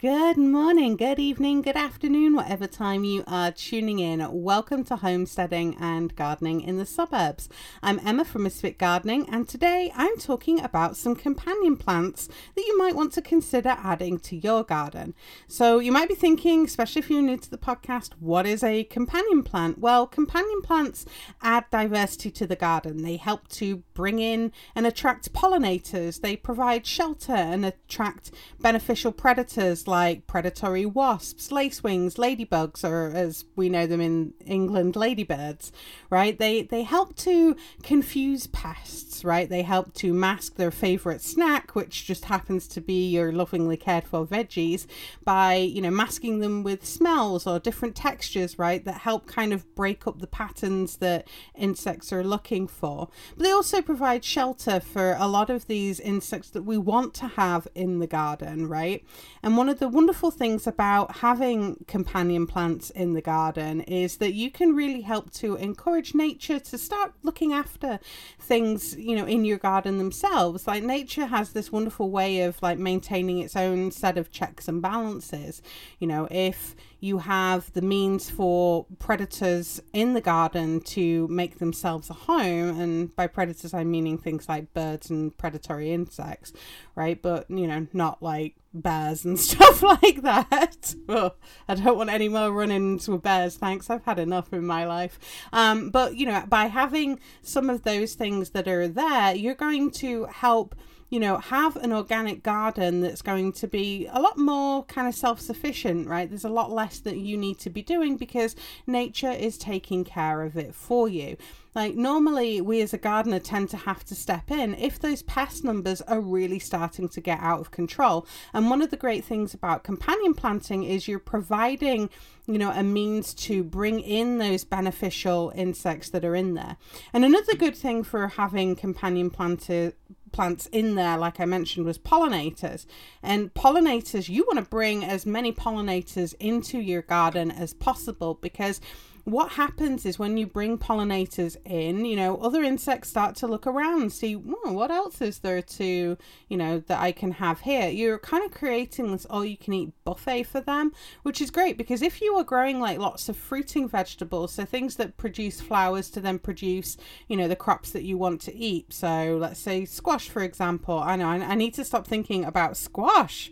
Good morning, good evening, good afternoon, whatever time you are tuning in. Welcome to Homesteading and Gardening in the Suburbs. I'm Emma from Misfit Gardening, and today I'm talking about some companion plants that you might want to consider adding to your garden. So, you might be thinking, especially if you're new to the podcast, what is a companion plant? Well, companion plants add diversity to the garden. They help to bring in and attract pollinators, they provide shelter and attract beneficial predators like predatory wasps, lacewings, ladybugs, or as we know them in England, ladybirds, right? They they help to confuse pests, right? They help to mask their favorite snack, which just happens to be your lovingly cared for veggies, by you know masking them with smells or different textures, right? That help kind of break up the patterns that insects are looking for. But they also provide shelter for a lot of these insects that we want to have in the garden, right? And one of the wonderful things about having companion plants in the garden is that you can really help to encourage nature to start looking after things, you know, in your garden themselves. Like nature has this wonderful way of like maintaining its own set of checks and balances. You know, if you have the means for predators in the garden to make themselves a home, and by predators I'm meaning things like birds and predatory insects, right? But you know, not like bears and stuff like that. well, I don't want any more run-ins with bears, thanks. I've had enough in my life. Um, but you know, by having some of those things that are there, you're going to help you know, have an organic garden that's going to be a lot more kind of self sufficient, right? There's a lot less that you need to be doing because nature is taking care of it for you. Like, normally, we as a gardener tend to have to step in if those pest numbers are really starting to get out of control. And one of the great things about companion planting is you're providing, you know, a means to bring in those beneficial insects that are in there. And another good thing for having companion planted plants in there, like I mentioned, was pollinators. And pollinators, you want to bring as many pollinators into your garden as possible because what happens is when you bring pollinators in, you know, other insects start to look around, see oh, what else is there to, you know, that I can have here. You're kind of creating this all you can eat buffet for them, which is great because if you are growing like lots of fruiting vegetables, so things that produce flowers to then produce, you know, the crops that you want to eat. So let's say squash, for example. I know I need to stop thinking about squash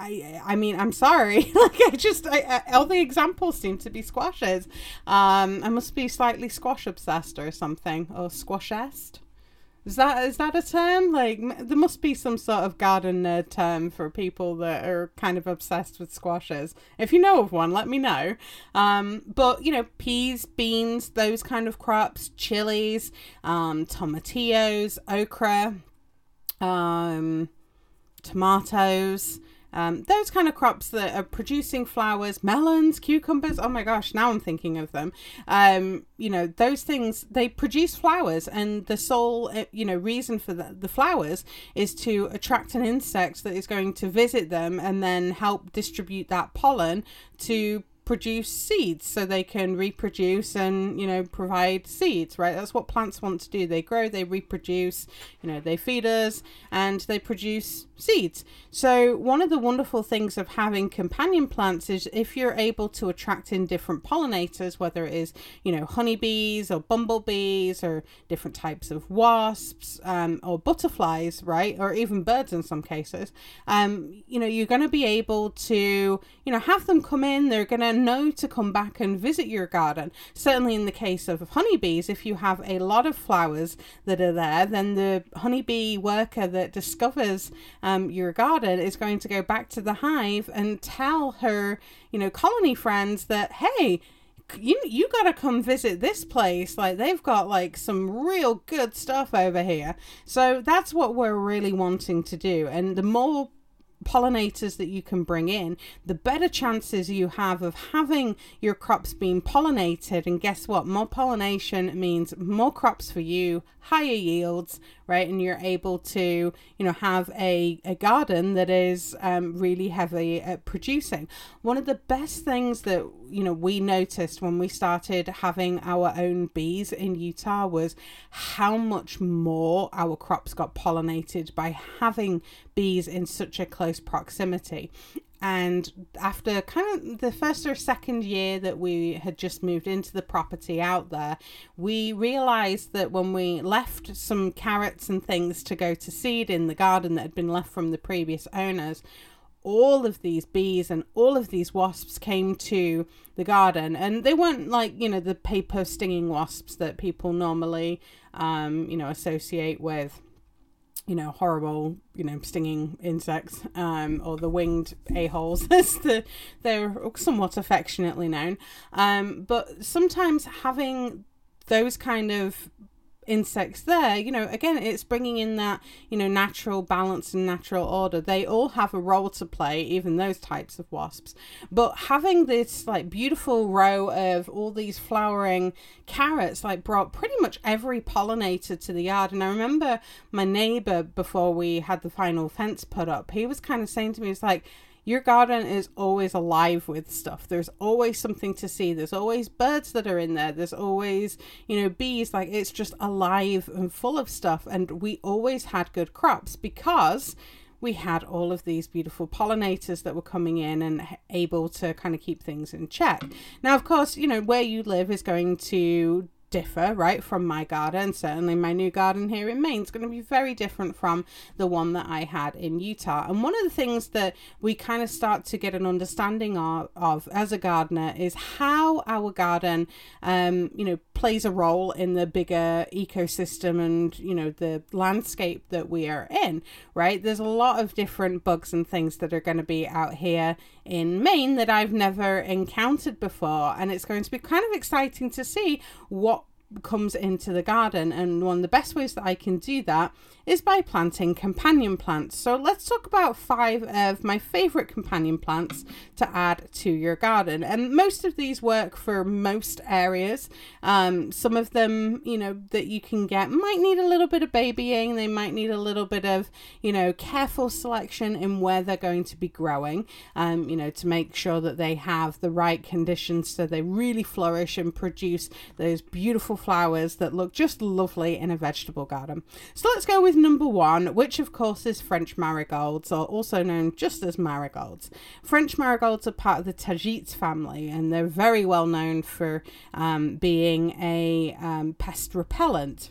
I I mean I'm sorry. Like I just I, I, all the examples seem to be squashes. Um I must be slightly squash obsessed or something or squashest. Is that is that a term? Like there must be some sort of garden nerd term for people that are kind of obsessed with squashes. If you know of one let me know. Um but you know peas beans those kind of crops chilies um tomatillos okra um tomatoes um, those kind of crops that are producing flowers, melons, cucumbers. Oh my gosh, now I'm thinking of them. Um, you know, those things they produce flowers, and the sole uh, you know reason for the, the flowers is to attract an insect that is going to visit them and then help distribute that pollen to produce seeds so they can reproduce and you know provide seeds right? That's what plants want to do. They grow they reproduce you know they feed us and they produce seeds. So one of the wonderful things of having companion plants is if you're able to attract in different pollinators whether it is you know honeybees or bumblebees or different types of wasps um, or butterflies right? Or even birds in some cases um, you know you're going to be able to you know have them come in. They're going to know to come back and visit your garden. Certainly, in the case of honeybees, if you have a lot of flowers that are there, then the honeybee worker that discovers um, your garden is going to go back to the hive and tell her, you know, colony friends that, hey, you you got to come visit this place. Like they've got like some real good stuff over here. So that's what we're really wanting to do. And the more pollinators that you can bring in, the better chances you have of having your crops being pollinated. And guess what? More pollination means more crops for you, higher yields, right? And you're able to, you know, have a, a garden that is um, really heavy at producing. One of the best things that, you know, we noticed when we started having our own bees in Utah was how much more our crops got pollinated by having bees in such a close proximity. And after kind of the first or second year that we had just moved into the property out there, we realized that when we left some carrots and things to go to seed in the garden that had been left from the previous owners, all of these bees and all of these wasps came to the garden. And they weren't like you know the paper stinging wasps that people normally um, you know associate with you know horrible you know stinging insects um, or the winged a-holes as the, they're somewhat affectionately known. Um, but sometimes having those kind of insects there you know again it's bringing in that you know natural balance and natural order. They all have a role to play even those types of wasps. But having this like beautiful row of all these flowering carrots like brought pretty much every pollinator to the yard. And i remember my neighbor before we had the final fence put up he was kind of saying to me it's like your garden is always alive with stuff. There's always something to see. There's always birds that are in there. There's always, you know, bees. Like it's just alive and full of stuff. And we always had good crops because we had all of these beautiful pollinators that were coming in and able to kind of keep things in check. Now, of course, you know, where you live is going to differ, right, from my garden. Certainly, my new garden here in Maine is going to be very different from the one that I had in Utah. And one of the things that we kind of start to get an understanding of, of as a gardener is how our garden, um, you know, plays a role in the bigger ecosystem and you know the landscape that we are in. Right, there's a lot of different bugs and things that are going to be out here in Maine that I've never encountered before, and it's going to be kind of exciting to see what comes into the garden. And one of the best ways that I can do that is by planting companion plants. So let's talk about five of my favorite companion plants to add to your garden. And most of these work for most areas. Um, some of them, you know, that you can get might need a little bit of babying. They might need a little bit of, you know, careful selection in where they're going to be growing, um, you know, to make sure that they have the right conditions so they really flourish and produce those beautiful flowers that look just lovely in a vegetable garden. So let's go with number one, which of course is French marigolds, or also known just as marigolds. French marigolds are part of the Tagetes family, and they're very well known for um, being a um, pest repellent.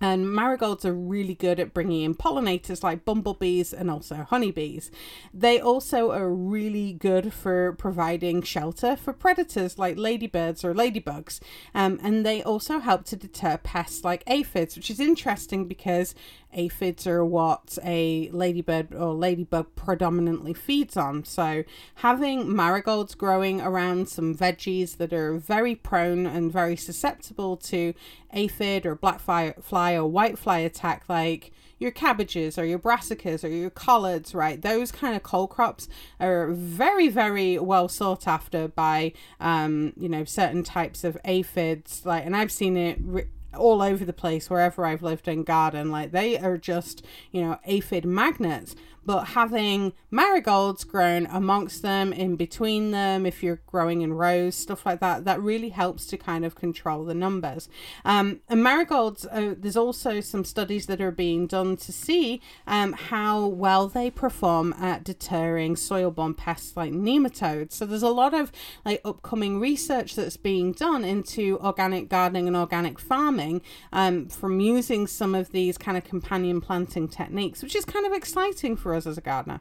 And marigolds are really good at bringing in pollinators like bumblebees and also honeybees. They also are really good for providing shelter for predators like ladybirds or ladybugs. Um, and they also help to deter pests like aphids, which is interesting because aphids are what a ladybird or ladybug predominantly feeds on. So, having marigolds growing around some veggies that are very prone and very susceptible to aphid or black fly, fly or white fly attack, like your cabbages or your brassicas or your collards, right? Those kind of cole crops are very, very well sought after by, um, you know, certain types of aphids. Like, and I've seen it. Re- all over the place wherever I've lived in garden. Like they are just, you know, aphid magnets but having marigolds grown amongst them, in between them, if you're growing in rows, stuff like that, that really helps to kind of control the numbers. Um, and marigolds, uh, there's also some studies that are being done to see um, how well they perform at deterring soil-borne pests like nematodes. So there's a lot of like upcoming research that's being done into organic gardening and organic farming um, from using some of these kind of companion planting techniques, which is kind of exciting for us as a gardener.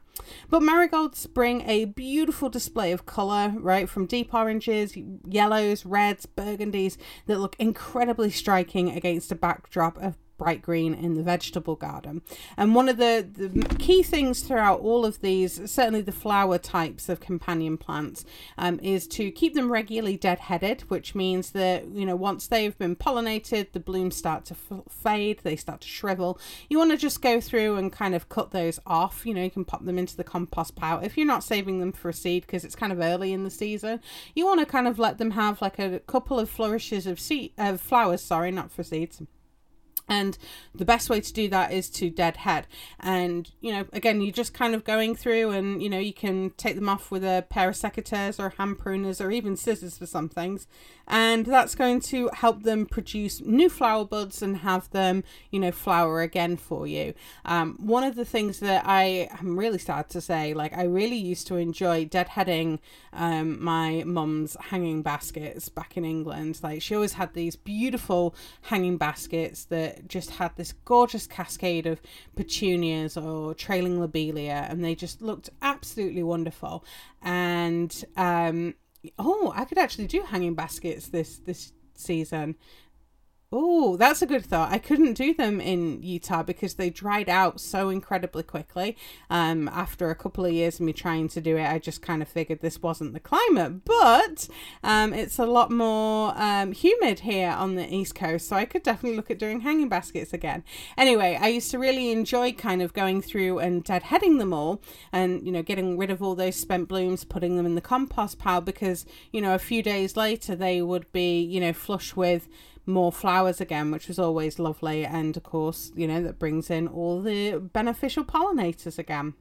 But marigolds bring a beautiful display of colour, right, from deep oranges, yellows, reds, burgundies that look incredibly striking against a backdrop of bright green in the vegetable garden. And one of the, the key things throughout all of these, certainly the flower types of companion plants, um, is to keep them regularly deadheaded, which means that, you know, once they've been pollinated, the blooms start to f- fade, they start to shrivel. You want to just go through and kind of cut those off. You know, you can pop them into the compost pile. If you're not saving them for a seed because it's kind of early in the season, you want to kind of let them have like a couple of flourishes of seed of flowers, sorry, not for seeds And the best way to do that is to deadhead. And, you know, again, you're just kind of going through and, you know, you can take them off with a pair of secateurs or hand pruners or even scissors for some things. And that's going to help them produce new flower buds and have them, you know, flower again for you. Um, one of the things that I am really sad to say, like, I really used to enjoy deadheading um, my mum's hanging baskets back in England. Like, she always had these beautiful hanging baskets that just had this gorgeous cascade of petunias or trailing lobelia, and they just looked absolutely wonderful. And um, oh, I could actually do hanging baskets this this season. Oh, that's a good thought. I couldn't do them in Utah because they dried out so incredibly quickly. Um, after a couple of years of me trying to do it, I just kind of figured this wasn't the climate. But um, it's a lot more um, humid here on the East Coast, so I could definitely look at doing hanging baskets again. Anyway, I used to really enjoy kind of going through and deadheading them all, and you know, getting rid of all those spent blooms, putting them in the compost pile because you know, a few days later they would be you know flush with more flowers again, which was always lovely. And of course, you know, that brings in all the beneficial pollinators again.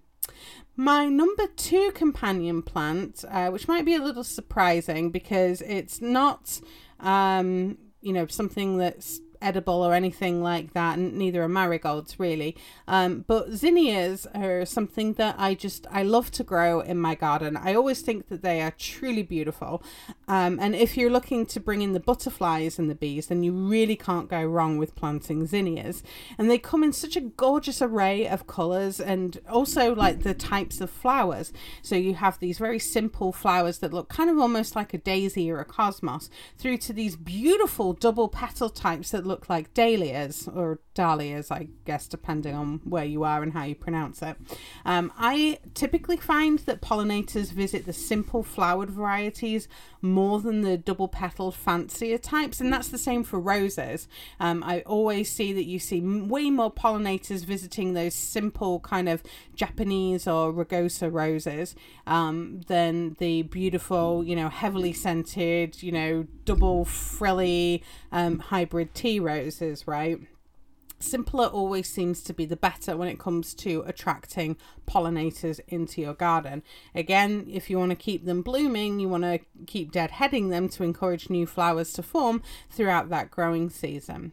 My number two companion plant, uh, which might be a little surprising because it's not, um, you know, something that's edible or anything like that, and neither are marigolds really. Um, but zinnias are something that I just I love to grow in my garden. I always think that they are truly beautiful. Um, and if you're looking to bring in the butterflies and the bees, then you really can't go wrong with planting zinnias. And they come in such a gorgeous array of colours and also like the types of flowers. So you have these very simple flowers that look kind of almost like a daisy or a cosmos, through to these beautiful double petal types that look like dahlias or dahlias, I guess, depending on where you are and how you pronounce it. Um, I typically find that pollinators visit the simple flowered varieties more than the double petaled fancier types, and that's the same for roses. Um, I always see that you see way more pollinators visiting those simple kind of Japanese or rugosa roses um, than the beautiful, you know, heavily scented, you know, double frilly um, hybrid tea roses, right? Simpler always seems to be the better when it comes to attracting pollinators into your garden. Again, if you want to keep them blooming, you want to keep deadheading them to encourage new flowers to form throughout that growing season.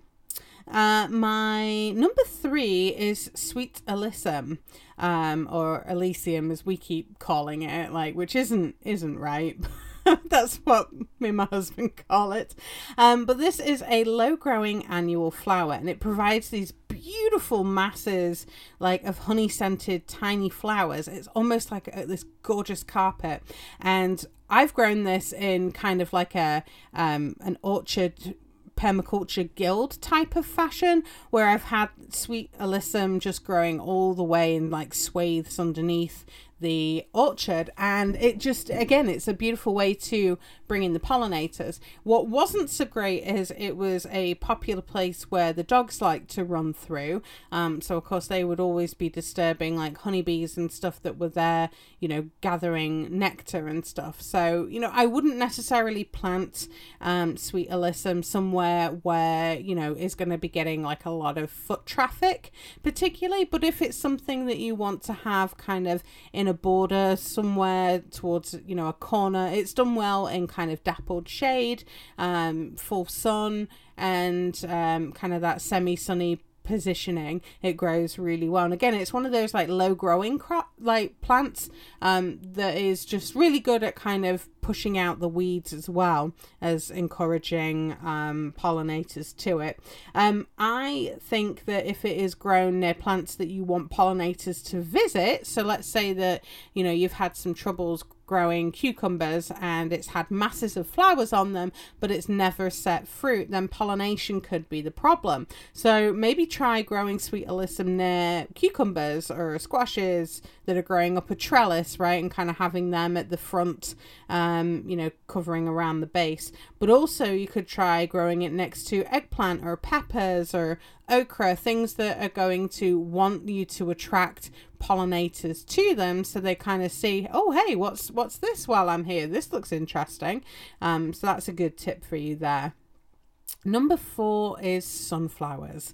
Uh, my number three is Sweet Alyssum, um, or Elysium as we keep calling it, like which isn't isn't right. That's what me and my husband call it. Um, but this is a low growing annual flower and it provides these beautiful masses like of honey scented tiny flowers. It's almost like a, this gorgeous carpet. And I've grown this in kind of like a um, an orchard permaculture guild type of fashion where I've had sweet alyssum just growing all the way in like swathes underneath the orchard and it just again it's a beautiful way to bring in the pollinators. What wasn't so great is it was a popular place where the dogs like to run through. Um, so of course they would always be disturbing like honeybees and stuff that were there you know gathering nectar and stuff. So you know i wouldn't necessarily plant um, sweet alyssum somewhere where you know is going to be getting like a lot of foot traffic particularly but if it's something that you want to have kind of in a a border somewhere towards you know a corner. It's done well in kind of dappled shade um, full sun and um, kind of that semi-sunny positioning. It grows really well. And again it's one of those like low growing crop like plants um that is just really good at kind of pushing out the weeds as well as encouraging um pollinators to it. Um i think that if it is grown near plants that you want pollinators to visit so let's say that you know you've had some troubles growing cucumbers and it's had masses of flowers on them, but it's never set fruit, then pollination could be the problem. So maybe try growing sweet alyssum near cucumbers or squashes that are growing up a trellis, right, and kind of having them at the front, um, you know, covering around the base. But also, you could try growing it next to eggplant or peppers or okra, things that are going to want you to attract pollinators to them so they kind of see oh hey what's what's this while i'm here this looks interesting um, so that's a good tip for you there number four is sunflowers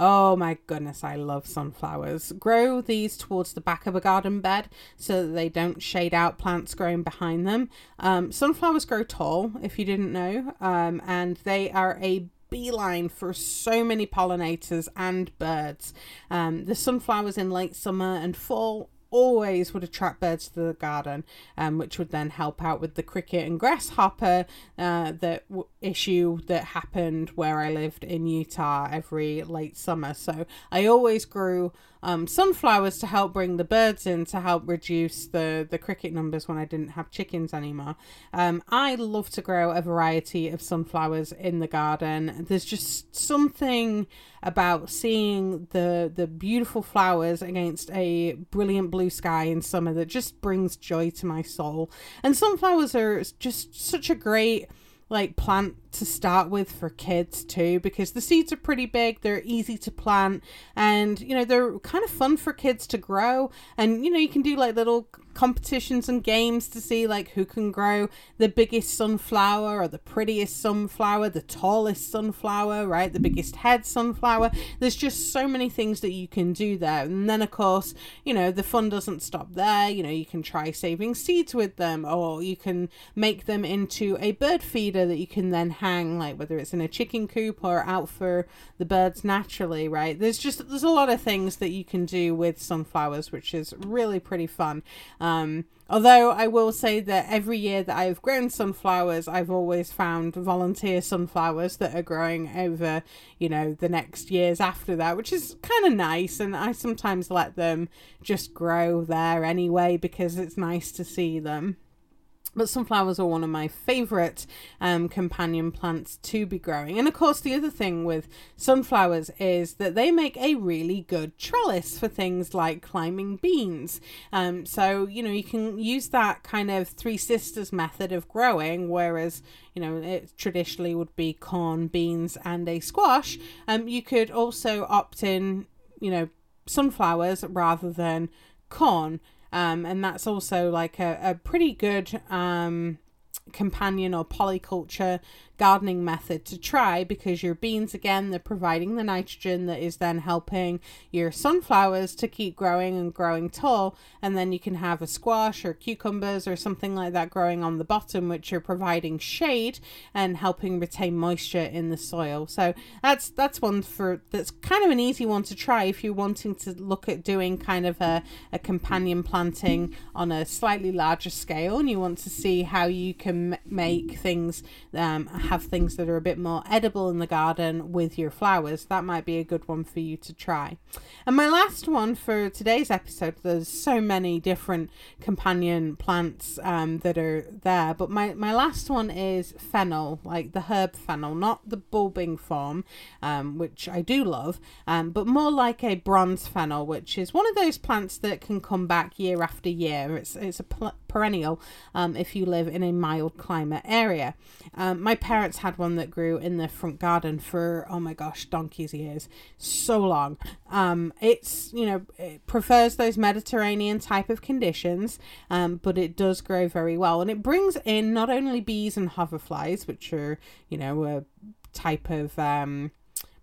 Oh my goodness, I love sunflowers. Grow these towards the back of a garden bed so that they don't shade out plants growing behind them. Um, sunflowers grow tall, if you didn't know, um, and they are a beeline for so many pollinators and birds. Um, the sunflowers in late summer and fall always would attract birds to the garden, um, which would then help out with the cricket and grasshopper uh, that w- issue that happened where I lived in Utah every late summer. So I always grew um, sunflowers to help bring the birds in to help reduce the, the cricket numbers when I didn't have chickens anymore. Um, I love to grow a variety of sunflowers in the garden. There's just something about seeing the the beautiful flowers against a brilliant blue sky in summer that just brings joy to my soul. And sunflowers are just such a great like plant to start with for kids too because the seeds are pretty big they're easy to plant and you know they're kind of fun for kids to grow. And you know you can do like little competitions and games to see like who can grow the biggest sunflower or the prettiest sunflower the tallest sunflower right the biggest head sunflower. There's just so many things that you can do there. And then of course you know the fun doesn't stop there. You know you can try saving seeds with them or you can make them into a bird feeder that you can then hang like whether it's in a chicken coop or out for the birds naturally right there's just there's a lot of things that you can do with sunflowers which is really pretty fun um, although I will say that every year that I've grown sunflowers, I've always found volunteer sunflowers that are growing over, you know, the next years after that, which is kind of nice. And I sometimes let them just grow there anyway because it's nice to see them. But sunflowers are one of my favourite um, companion plants to be growing. And of course, the other thing with sunflowers is that they make a really good trellis for things like climbing beans. Um, so, you know, you can use that kind of three sisters method of growing, whereas, you know, it traditionally would be corn, beans, and a squash. Um, you could also opt in, you know, sunflowers rather than corn. Um, and that's also like a, a pretty good um, companion or polyculture gardening method to try because your beans again they're providing the nitrogen that is then helping your sunflowers to keep growing and growing tall. And then you can have a squash or cucumbers or something like that growing on the bottom which are providing shade and helping retain moisture in the soil. So that's that's one for that's kind of an easy one to try if you're wanting to look at doing kind of a, a companion planting on a slightly larger scale and you want to see how you can make things um, have things that are a bit more edible in the garden with your flowers, that might be a good one for you to try. And my last one for today's episode, there's so many different companion plants um, that are there, but my, my last one is fennel, like the herb fennel, not the bulbing form, um, which I do love, um, but more like a bronze fennel, which is one of those plants that can come back year after year. It's, it's a pl- perennial um, if you live in a mild climate area. Um, my parents parents had one that grew in the front garden for oh my gosh donkey's years. So long. Um it's you know it prefers those mediterranean type of conditions um but it does grow very well. And it brings in not only bees and hoverflies which are you know a type of um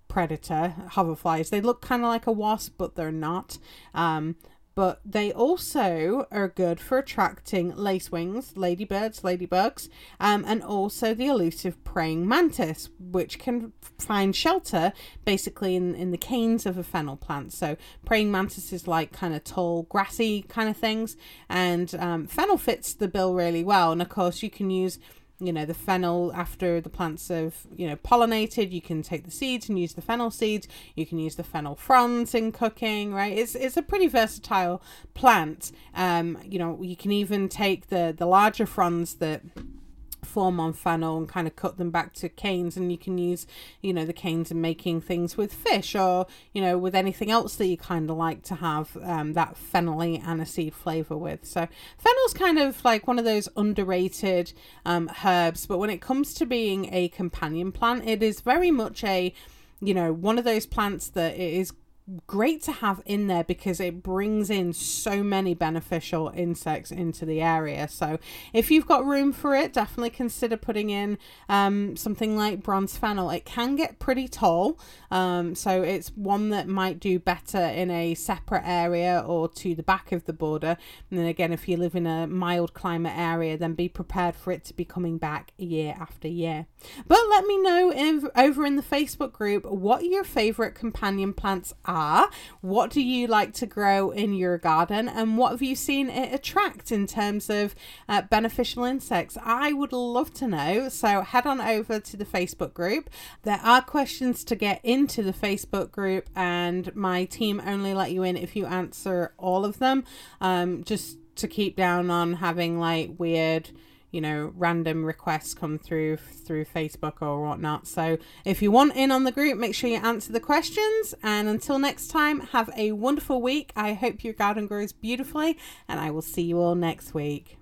predator hoverflies. They look kind of like a wasp but they're not. Um but they also are good for attracting lacewings, ladybirds, ladybugs, um, and also the elusive praying mantis, which can find shelter basically in, in the canes of a fennel plant. So, praying mantis is like kind of tall, grassy kind of things, and um, fennel fits the bill really well. And of course, you can use you know the fennel after the plants have you know pollinated you can take the seeds and use the fennel seeds. You can use the fennel fronds in cooking right? It's it's a pretty versatile plant. Um you know you can even take the the larger fronds that form on fennel and kind of cut them back to canes and you can use you know the canes in making things with fish or you know with anything else that you kind of like to have um, that fennelly aniseed flavor with. So fennel's kind of like one of those underrated um, herbs but when it comes to being a companion plant it is very much a you know one of those plants that it is great to have in there because it brings in so many beneficial insects into the area. So if you've got room for it, definitely consider putting in um, something like bronze fennel. It can get pretty tall, um, so it's one that might do better in a separate area or to the back of the border. And then again, if you live in a mild climate area, then be prepared for it to be coming back year after year. But let me know if, over in the Facebook group what your favorite companion plants are. What do you like to grow in your garden? And what have you seen it attract in terms of uh, beneficial insects? I would love to know. So head on over to the Facebook group. There are questions to get into the Facebook group, and my team only let you in if you answer all of them. Um, just to keep down on having like weird you know random requests come through through facebook or whatnot. So if you want in on the group make sure you answer the questions. And until next time have a wonderful week. I hope your garden grows beautifully and i will see you all next week